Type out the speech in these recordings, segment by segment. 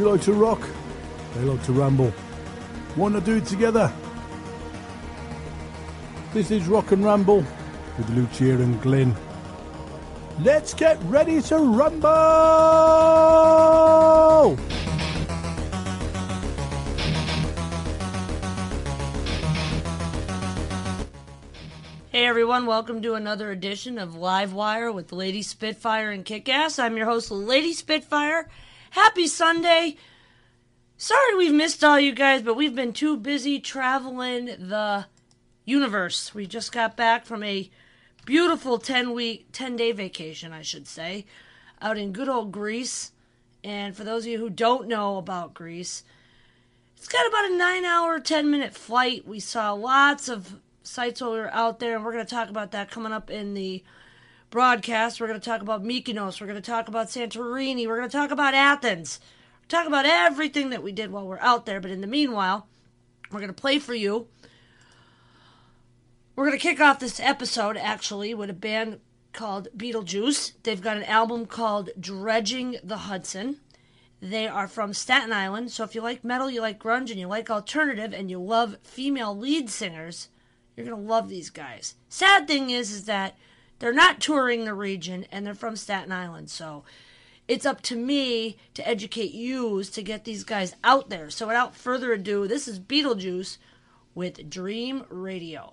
You like to rock, they like to ramble. Want to do it together? This is Rock and Ramble with Lucia and Glenn. Let's get ready to rumble! Hey everyone, welcome to another edition of Live Wire with Lady Spitfire and Kickass. I'm your host, Lady Spitfire. Happy Sunday. Sorry we've missed all you guys, but we've been too busy traveling the universe. We just got back from a beautiful 10 week, 10 day vacation, I should say, out in good old Greece. And for those of you who don't know about Greece, it's got about a nine hour, 10 minute flight. We saw lots of sites while we were out there, and we're going to talk about that coming up in the broadcast. We're going to talk about Mykonos. We're going to talk about Santorini. We're going to talk about Athens. Talk about everything that we did while we're out there. But in the meanwhile, we're going to play for you. We're going to kick off this episode actually with a band called Beetlejuice. They've got an album called Dredging the Hudson. They are from Staten Island. So if you like metal, you like grunge, and you like alternative, and you love female lead singers, you're going to love these guys. Sad thing is, is that they're not touring the region and they're from Staten Island. So it's up to me to educate you to get these guys out there. So without further ado, this is Beetlejuice with Dream Radio.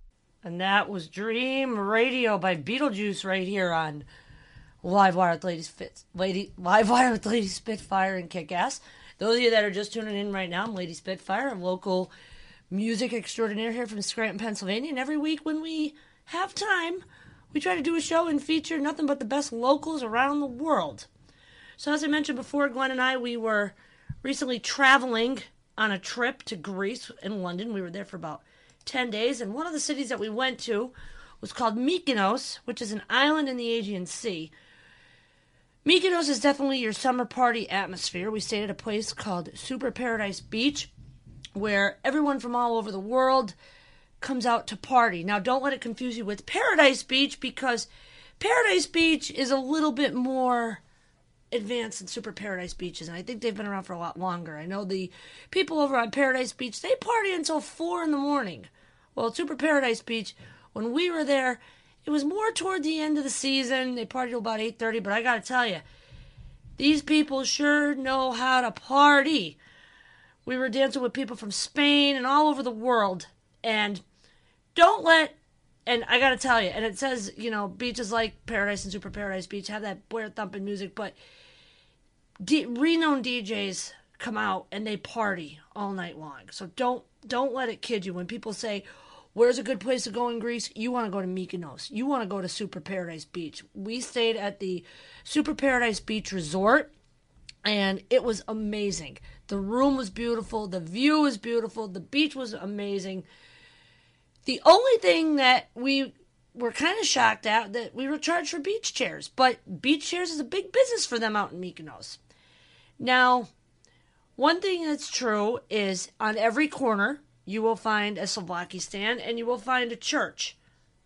And that was Dream Radio by Beetlejuice right here on Live with Lady, Spit, Lady Live with Lady Spitfire and Kick Ass. Those of you that are just tuning in right now, I'm Lady Spitfire, I'm local music extraordinaire here from Scranton, Pennsylvania. And every week when we have time, we try to do a show and feature nothing but the best locals around the world. So, as I mentioned before, Glenn and I, we were recently traveling on a trip to Greece in London. We were there for about 10 days, and one of the cities that we went to was called Mykonos, which is an island in the Aegean Sea. Mykonos is definitely your summer party atmosphere. We stayed at a place called Super Paradise Beach, where everyone from all over the world comes out to party. Now, don't let it confuse you with Paradise Beach because Paradise Beach is a little bit more advanced than Super Paradise Beaches, and I think they've been around for a lot longer. I know the people over on Paradise Beach, they party until 4 in the morning. Well, Super Paradise Beach, when we were there, it was more toward the end of the season. They partied till about 8.30, but I gotta tell you, these people sure know how to party. We were dancing with people from Spain and all over the world, and don't let and I gotta tell you, and it says, you know, beaches like Paradise and Super Paradise Beach have that blare thumping music, but D- renowned DJs come out and they party all night long. So don't don't let it kid you when people say, "Where's a good place to go in Greece?" You want to go to Mykonos. You want to go to Super Paradise Beach. We stayed at the Super Paradise Beach Resort and it was amazing. The room was beautiful, the view was beautiful, the beach was amazing. The only thing that we were kind of shocked at that we were charged for beach chairs, but beach chairs is a big business for them out in Mykonos. Now, one thing that's true is on every corner you will find a souvlaki stand and you will find a church.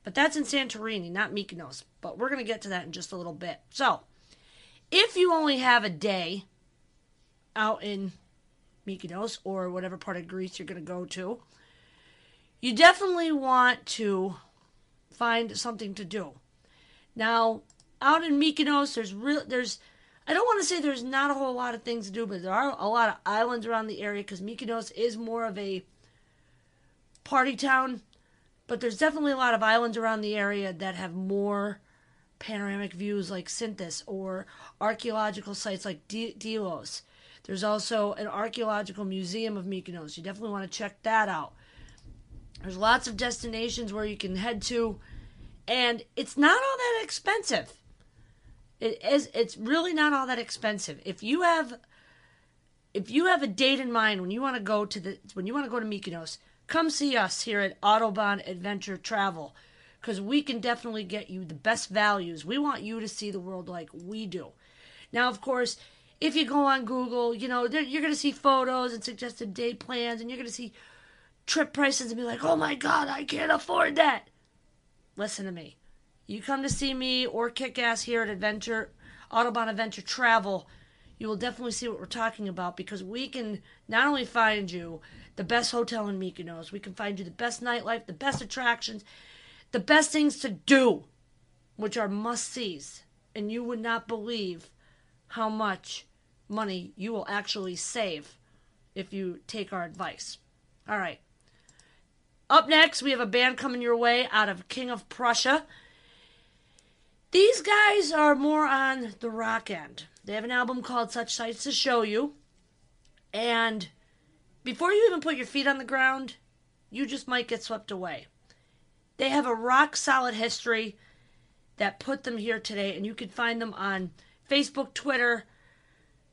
But that's in Santorini, not Mykonos. But we're going to get to that in just a little bit. So, if you only have a day out in Mykonos or whatever part of Greece you're going to go to, you definitely want to find something to do. Now, out in Mykonos, there's real there's I don't want to say there's not a whole lot of things to do, but there are a lot of islands around the area because Mykonos is more of a party town. But there's definitely a lot of islands around the area that have more panoramic views like Sinthis or archaeological sites like Delos. There's also an archaeological museum of Mykonos. You definitely want to check that out. There's lots of destinations where you can head to, and it's not all that expensive. It is it's really not all that expensive. If you have if you have a date in mind when you want to go to the when you want to go to Mykonos, come see us here at Autobahn Adventure Travel because we can definitely get you the best values. We want you to see the world like we do. Now, of course, if you go on Google, you know, you're going to see photos and suggested date plans, and you're going to see trip prices and be like, oh my God, I can't afford that. Listen to me. You come to see me or kick ass here at Adventure, Autobahn Adventure Travel, you will definitely see what we're talking about because we can not only find you the best hotel in Mykonos, we can find you the best nightlife, the best attractions, the best things to do, which are must sees. And you would not believe how much money you will actually save if you take our advice. All right. Up next, we have a band coming your way out of King of Prussia. These guys are more on the rock end. They have an album called Such Sights to Show You. And before you even put your feet on the ground, you just might get swept away. They have a rock solid history that put them here today, and you can find them on Facebook, Twitter,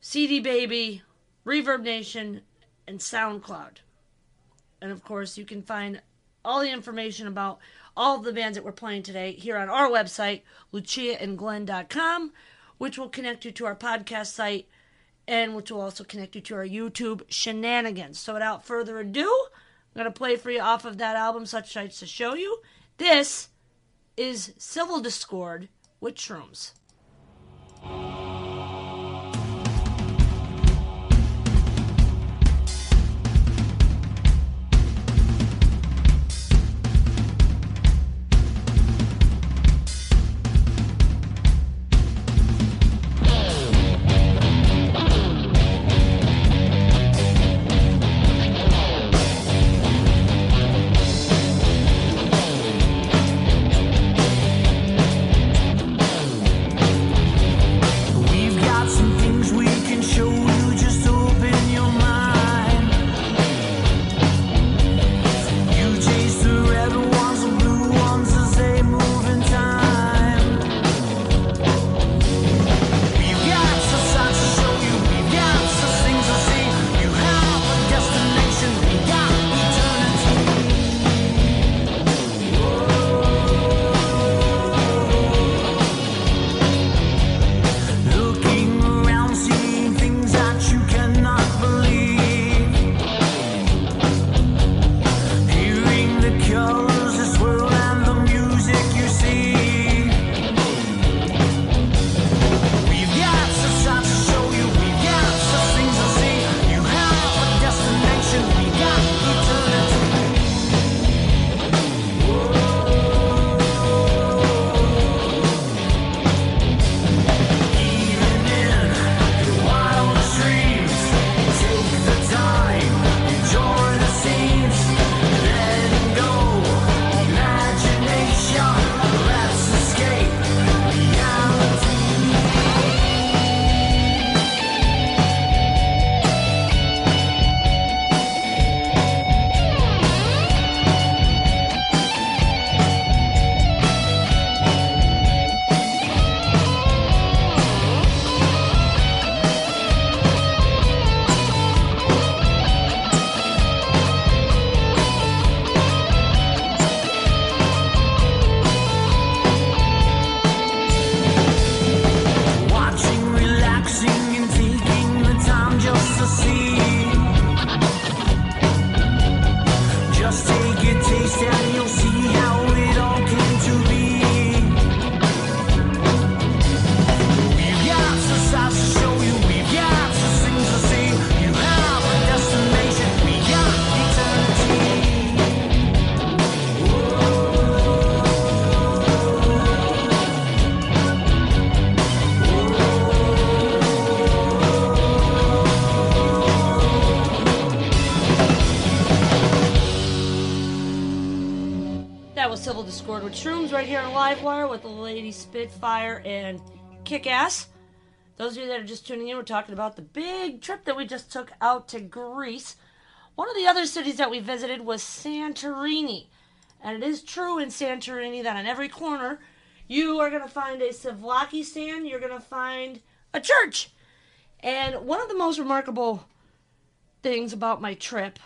CD Baby, Reverb Nation, and SoundCloud. And of course, you can find all the information about all the bands that we're playing today here on our website, luciaandglenn.com, which will connect you to our podcast site and which will also connect you to our YouTube shenanigans. So without further ado, I'm going to play for you off of that album, Such Sights to Show You. This is Civil Discord with Shrooms. Discord with Shrooms right here on Livewire with the Lady Spitfire and Kick Ass. Those of you that are just tuning in, we're talking about the big trip that we just took out to Greece. One of the other cities that we visited was Santorini. And it is true in Santorini that on every corner you are going to find a Souvlaki stand, you're going to find a church. And one of the most remarkable things about my trip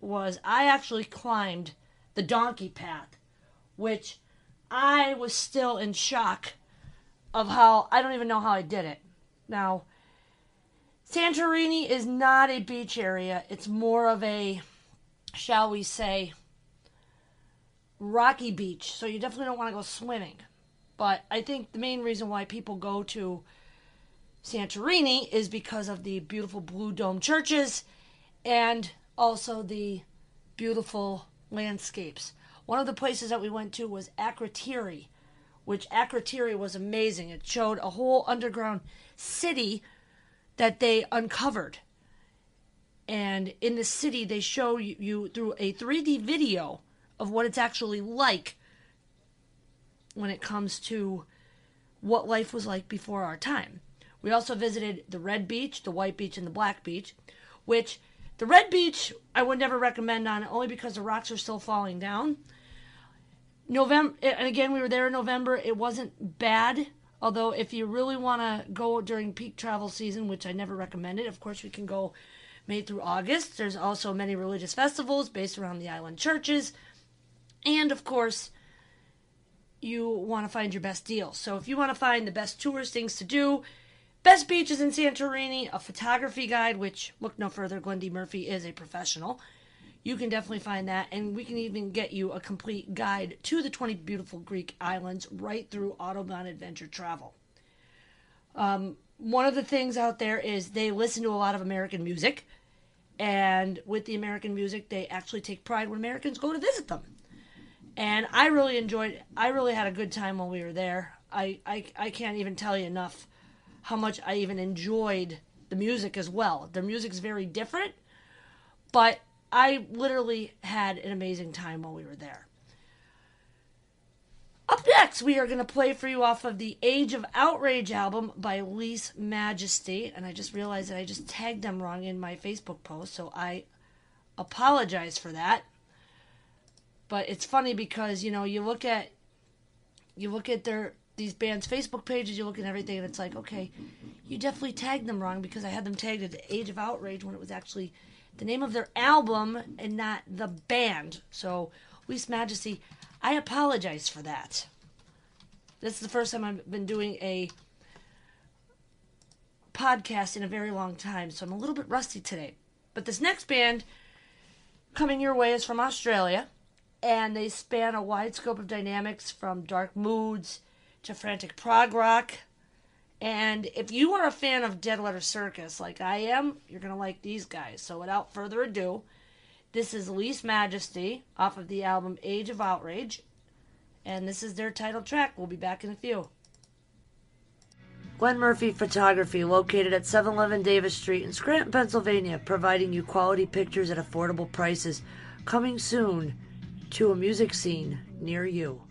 was I actually climbed the donkey path which I was still in shock of how I don't even know how I did it. Now, Santorini is not a beach area, it's more of a, shall we say, rocky beach. So you definitely don't want to go swimming. But I think the main reason why people go to Santorini is because of the beautiful blue dome churches and also the beautiful landscapes. One of the places that we went to was Akrotiri, which Akrotiri was amazing. It showed a whole underground city that they uncovered. And in the city, they show you, you through a 3D video of what it's actually like when it comes to what life was like before our time. We also visited the Red Beach, the White Beach, and the Black Beach, which the Red Beach I would never recommend on only because the rocks are still falling down. November, and again, we were there in November. It wasn't bad. Although, if you really want to go during peak travel season, which I never recommended, of course, we can go May through August. There's also many religious festivals based around the island churches. And, of course, you want to find your best deal. So, if you want to find the best tourist things to do, best beaches in Santorini, a photography guide, which look no further, Glendy Murphy is a professional. You can definitely find that. And we can even get you a complete guide to the 20 beautiful Greek islands right through Autobahn Adventure Travel. Um, one of the things out there is they listen to a lot of American music. And with the American music, they actually take pride when Americans go to visit them. And I really enjoyed I really had a good time while we were there. I, I, I can't even tell you enough how much I even enjoyed the music as well. Their music's very different, but I literally had an amazing time while we were there. Up next, we are going to play for you off of the Age of Outrage album by Lise Majesty. And I just realized that I just tagged them wrong in my Facebook post, so I apologize for that. But it's funny because, you know, you look at you look at their these bands' Facebook pages, you look at everything, and it's like, okay, you definitely tagged them wrong because I had them tagged at the Age of Outrage when it was actually the name of their album and not the band. So, Lise Majesty, I apologize for that. This is the first time I've been doing a podcast in a very long time, so I'm a little bit rusty today. But this next band coming your way is from Australia, and they span a wide scope of dynamics from dark moods to frantic prog rock. And if you are a fan of Dead Letter Circus, like I am, you're going to like these guys. So without further ado, this is Lise Majesty off of the album Age of Outrage. And this is their title track. We'll be back in a few. Glenn Murphy Photography, located at 711 Davis Street in Scranton, Pennsylvania, providing you quality pictures at affordable prices. Coming soon to a music scene near you.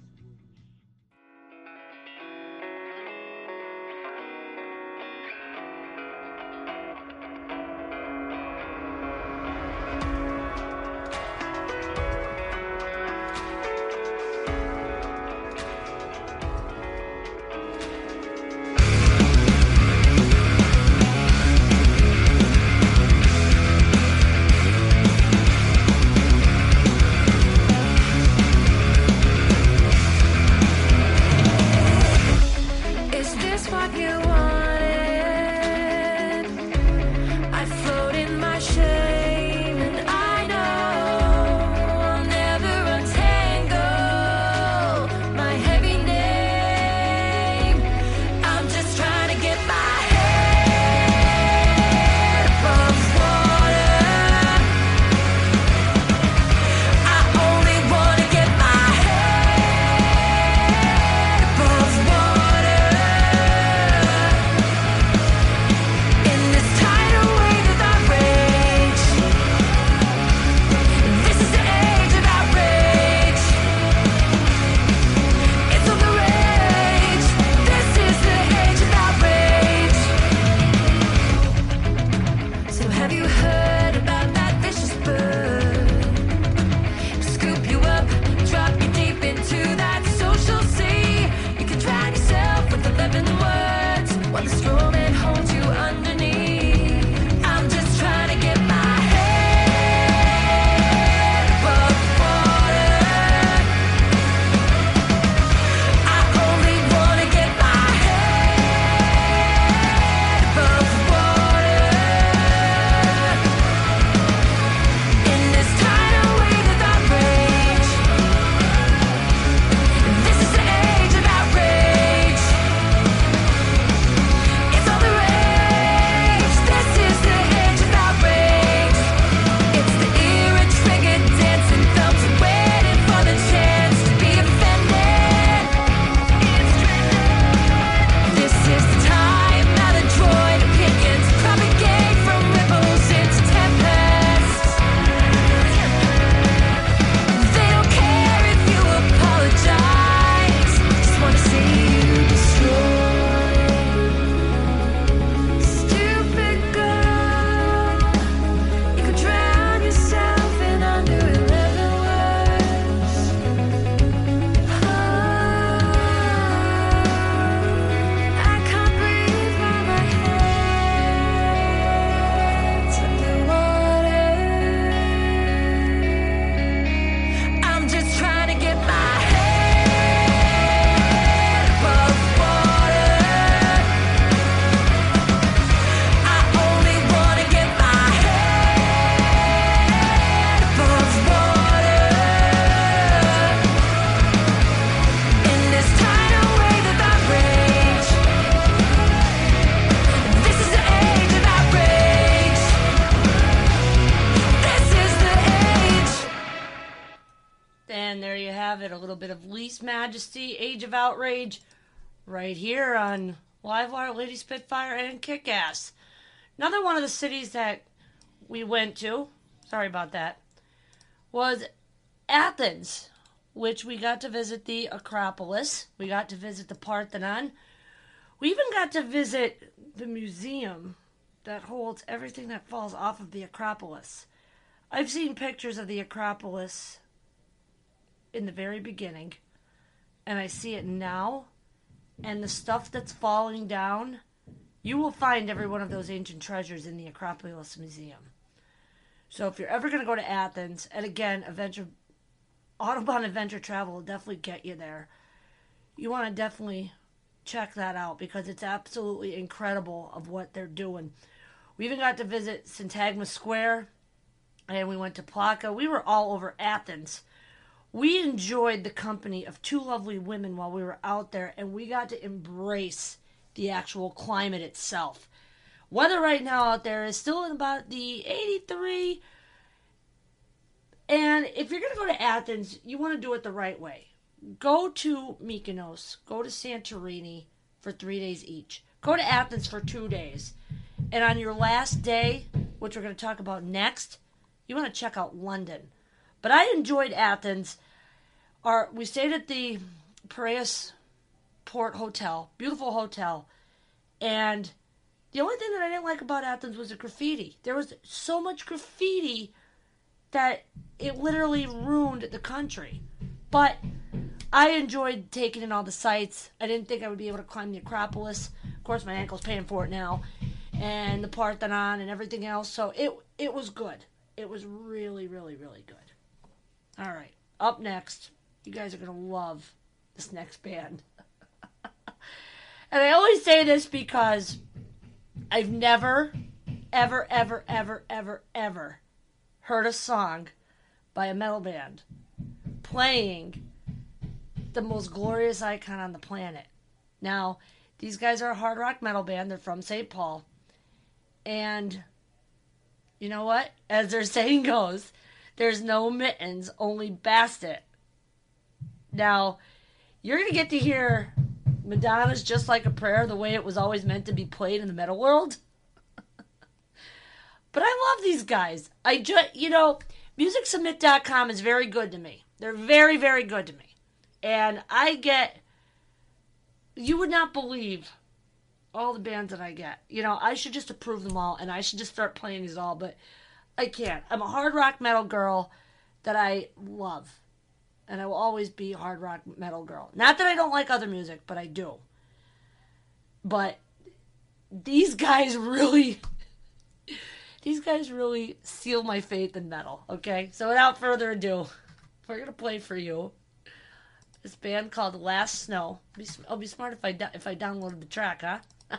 Majesty, Age of Outrage, right here on Livewire, Lady Spitfire, and Kickass. Another one of the cities that we went to, sorry about that, was Athens, which we got to visit the Acropolis. We got to visit the Parthenon. We even got to visit the museum that holds everything that falls off of the Acropolis. I've seen pictures of the Acropolis in the very beginning, and I see it now, and the stuff that's falling down, you will find every one of those ancient treasures in the Acropolis Museum. So if you're ever going to go to Athens, and again, adventure, Autobahn Adventure Travel will definitely get you there. You want to definitely check that out because it's absolutely incredible of what they're doing. We even got to visit Syntagma Square, and we went to Plaka. We were all over Athens. We enjoyed the company of two lovely women while we were out there, and we got to embrace the actual climate itself. Weather right now out there is still in about the 83. And if you're going to go to Athens, you want to do it the right way. Go to Mykonos, go to Santorini for three days each, go to Athens for two days. And on your last day, which we're going to talk about next, you want to check out London. But I enjoyed Athens. Our, we stayed at the Piraeus Port Hotel, beautiful hotel. And the only thing that I didn't like about Athens was the graffiti. There was so much graffiti that it literally ruined the country. But I enjoyed taking in all the sights. I didn't think I would be able to climb the Acropolis. Of course, my ankle's paying for it now, and the Parthenon and everything else. So it it was good. It was really, really, really good. All right, up next, you guys are gonna love this next band. and I always say this because I've never, ever, ever, ever, ever, ever heard a song by a metal band playing the most glorious icon on the planet. Now, these guys are a hard rock metal band. They're from St. Paul. And you know what? As their saying goes, there's no mittens, only basket. Now, you're going to get to hear Madonna's Just Like a Prayer the way it was always meant to be played in the metal world. but I love these guys. I just, you know, MusicSubmit.com is very good to me. They're very, very good to me. And I get, you would not believe all the bands that I get. You know, I should just approve them all and I should just start playing these all, but I can't. I'm a hard rock metal girl that I love. And I will always be a hard rock metal girl. Not that I don't like other music, but I do. But these guys really these guys really seal my faith in metal, okay? So without further ado, we're to play for you this band called Last Snow. I'll be smart if I if I downloaded the track, huh?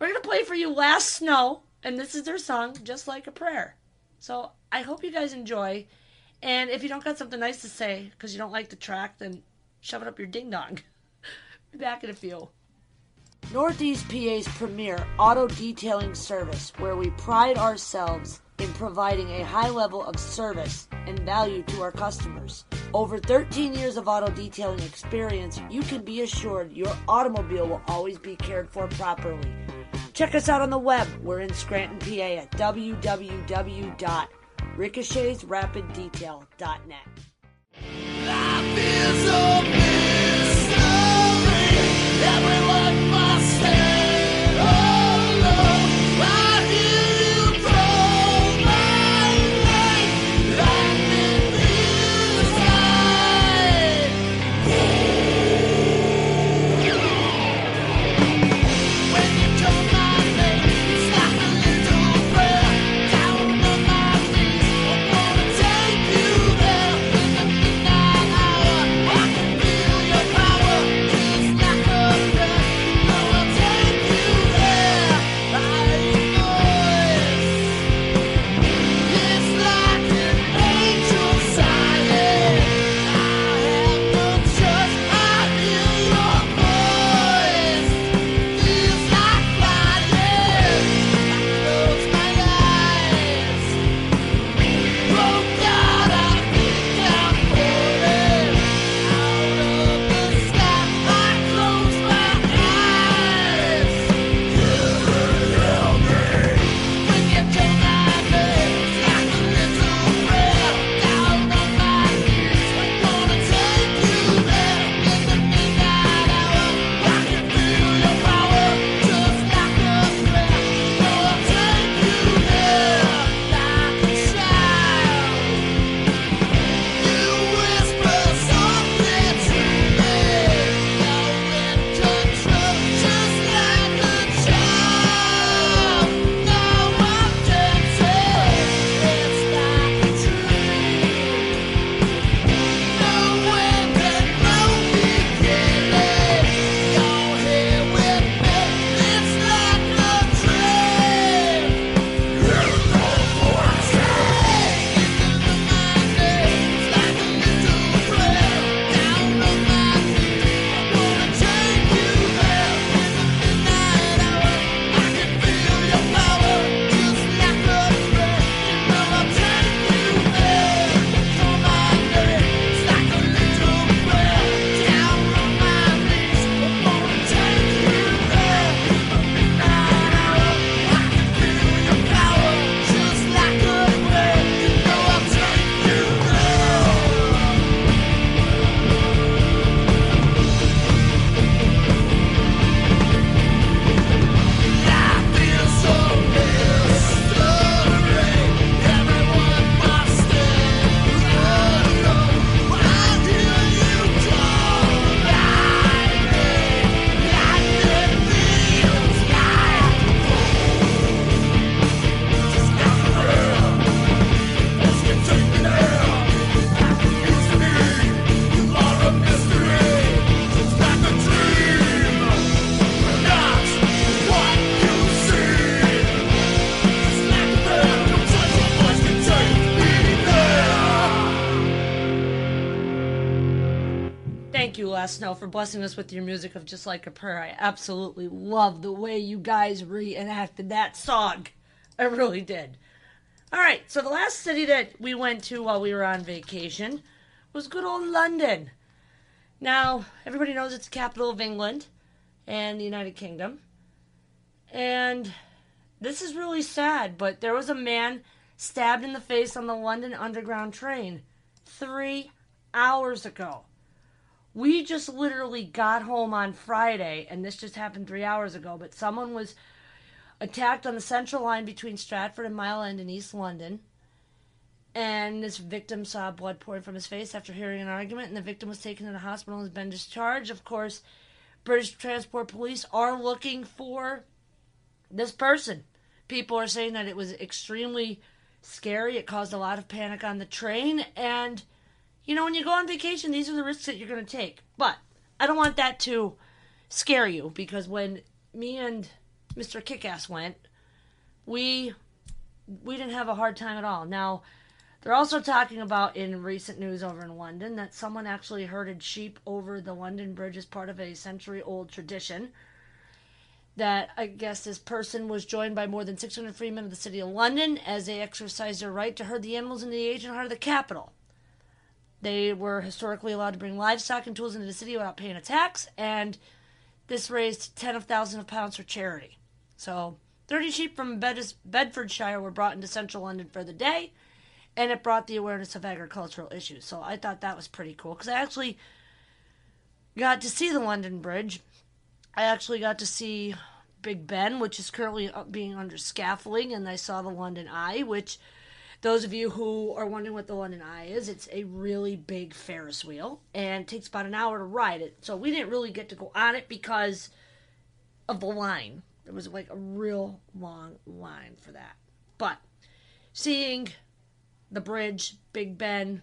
We're gonna play for you Last Snow, and this is their song, Just Like a Prayer. So I hope you guys enjoy. And if you don't got something nice to say because you don't like the track, then shove it up your ding dong. be back in a few. Northeast PA's premier auto detailing service, where we pride ourselves in providing a high level of service and value to our customers. Over 13 years of auto detailing experience, you can be assured your automobile will always be cared for properly. Check us out on the web. We're in Scranton, PA at www.ricochetsrapiddetail.net. Life is a mystery. Everyone blessing us with your music of Just Like a Prayer. I absolutely love the way you guys reenacted that song. I really did. All right, so the last city that we went to while we were on vacation was good old London. Now, everybody knows it's the capital of England and the United Kingdom. And this is really sad, but there was a man stabbed in the face on the London Underground train three hours ago. We just literally got home on Friday, and this just happened three hours ago, but someone was attacked on the central line between Stratford and Mile End in East London. And this victim saw blood pouring from his face after hearing an argument, and the victim was taken to the hospital and has been discharged. Of course, British Transport Police are looking for this person. People are saying that it was extremely scary. It caused a lot of panic on the train. And, you know, when you go on vacation, these are the risks that you're going to take. But I don't want that to scare you because when me and Mr. Kickass went, we we didn't have a hard time at all. Now, they're also talking about in recent news over in London that someone actually herded sheep over the London Bridge as part of a century old tradition. That I guess this person was joined by more than 600 freemen of the city of London as they exercised their right to herd the animals in the ancient heart of the capital. They were historically allowed to bring livestock and tools into the city without paying a tax, and this raised ten of thousands of pounds for charity. So, 30 sheep from Bed- Bedfordshire were brought into central London for the day, and it brought the awareness of agricultural issues. So, I thought that was pretty cool because I actually got to see the London Bridge. I actually got to see Big Ben, which is currently uh, being under scaffolding, and I saw the London Eye, which those of you who are wondering what the London Eye is, it's a really big Ferris wheel and takes about an hour to ride it. So we didn't really get to go on it because of the line. There was like a real long line for that. But seeing the bridge, Big Ben,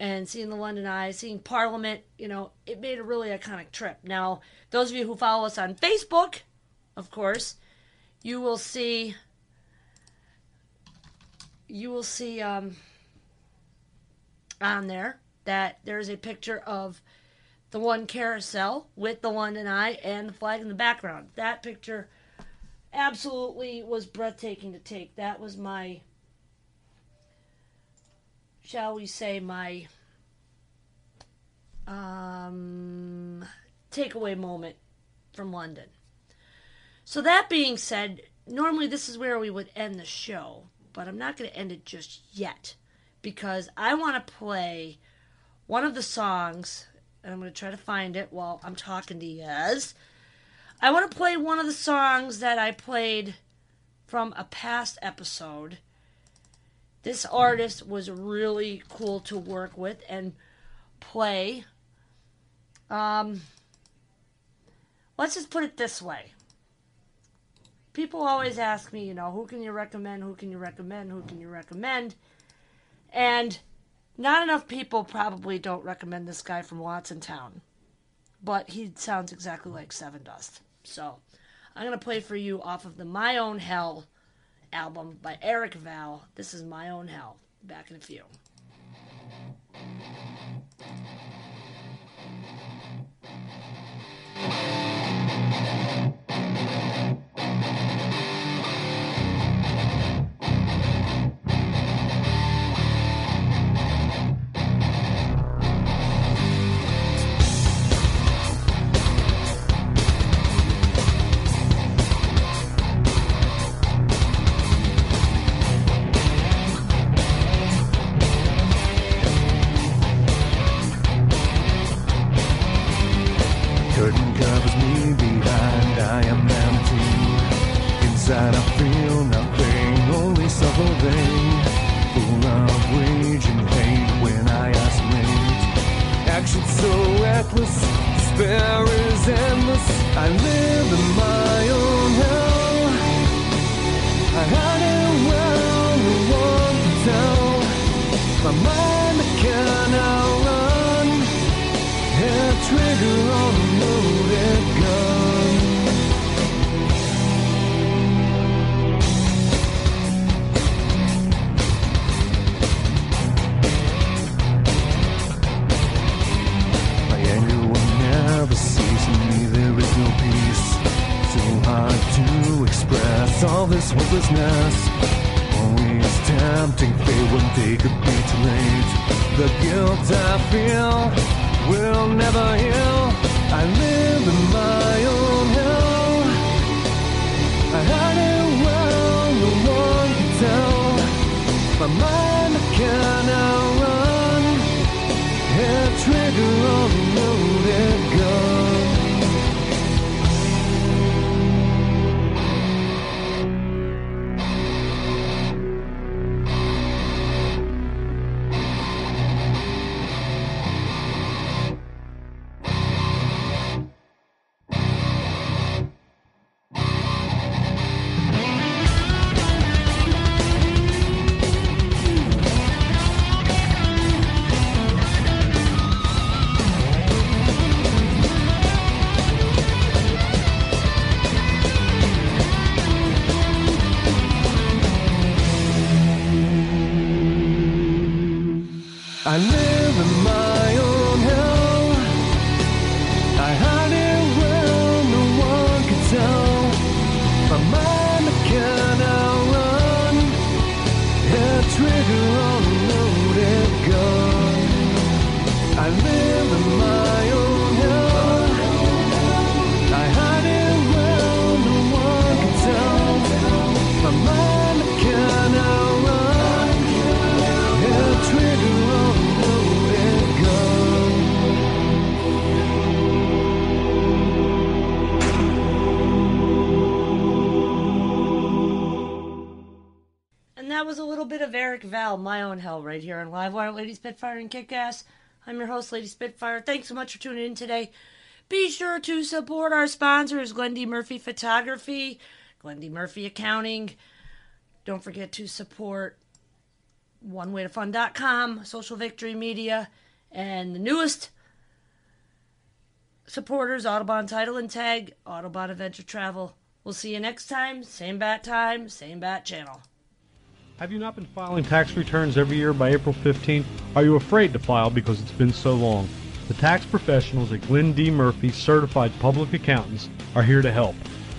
and seeing the London Eye, seeing Parliament, you know, it made a really iconic trip. Now, those of you who follow us on Facebook, of course, you will see you will see um, on there that there's a picture of the one carousel with the London Eye and the flag in the background. That picture absolutely was breathtaking to take. That was my, shall we say, my um, takeaway moment from London. So, that being said, normally this is where we would end the show, but I'm not going to end it just yet because I want to play one of the songs, and I'm going to try to find it while I'm talking to you guys. I want to play one of the songs that I played from a past episode. This artist was really cool to work with and play. Um, let's just put it this way. People always ask me, you know, who can you recommend? Who can you recommend? Who can you recommend? And not enough people probably don't recommend this guy from Watsontown. But he sounds exactly like Sevendust. So I'm going to play for you off of the My Own Hell album by Eric Val. This is My Own Hell. Back in a few. One day could be too late. The guilt I feel will never heal. I live in my own hell. I hide it well, no one can tell. My mind can outrun. Hair trigger on a loaded My mind can outrun. Hair trigger bit of Eric Val, My Own Hell, right here on Livewire, Lady Spitfire and Kickass. I'm your host, Lady Spitfire. Thanks so much for tuning in today. Be sure to support our sponsors, Glenn D. Murphy Photography, Glenn D. Murphy Accounting. Don't forget to support OneWayToFun.com, Social Victory Media, and the newest supporters, Audubon Title and Tag, Autobahn Adventure Travel. We'll see you next time. Same bat time, same bat channel. Have you not been filing tax returns every year by April 15th? Are you afraid to file because it's been so long? The tax professionals at Glenn D. Murphy Certified Public Accountants are here to help.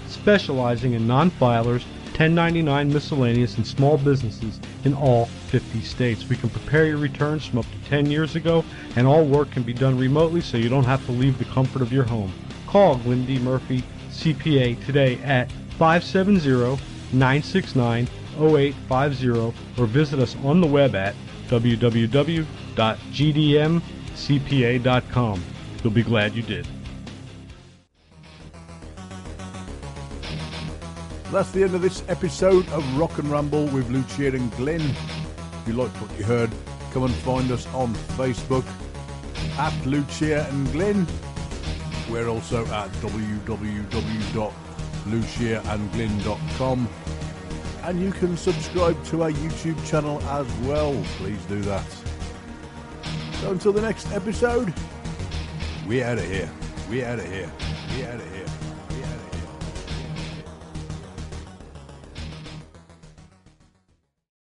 Specializing in non-filers, 1099 miscellaneous, and small businesses in all 50 states. We can prepare your returns from up to 10 years ago, and all work can be done remotely so you don't have to leave the comfort of your home. Call Glenn D. Murphy CPA today at 570 969 0850 or visit us on the web at www.gdmcpa.com. You'll be glad you did. That's the end of this episode of Rock and Ramble with Lucia and Glenn. If you liked what you heard, come and find us on Facebook at Lucia and Glenn. We're also at www.luciaandglenn.com. And you can subscribe to our YouTube channel as well. Please do that. So until the next episode, we out of here. We out of here. We out of here.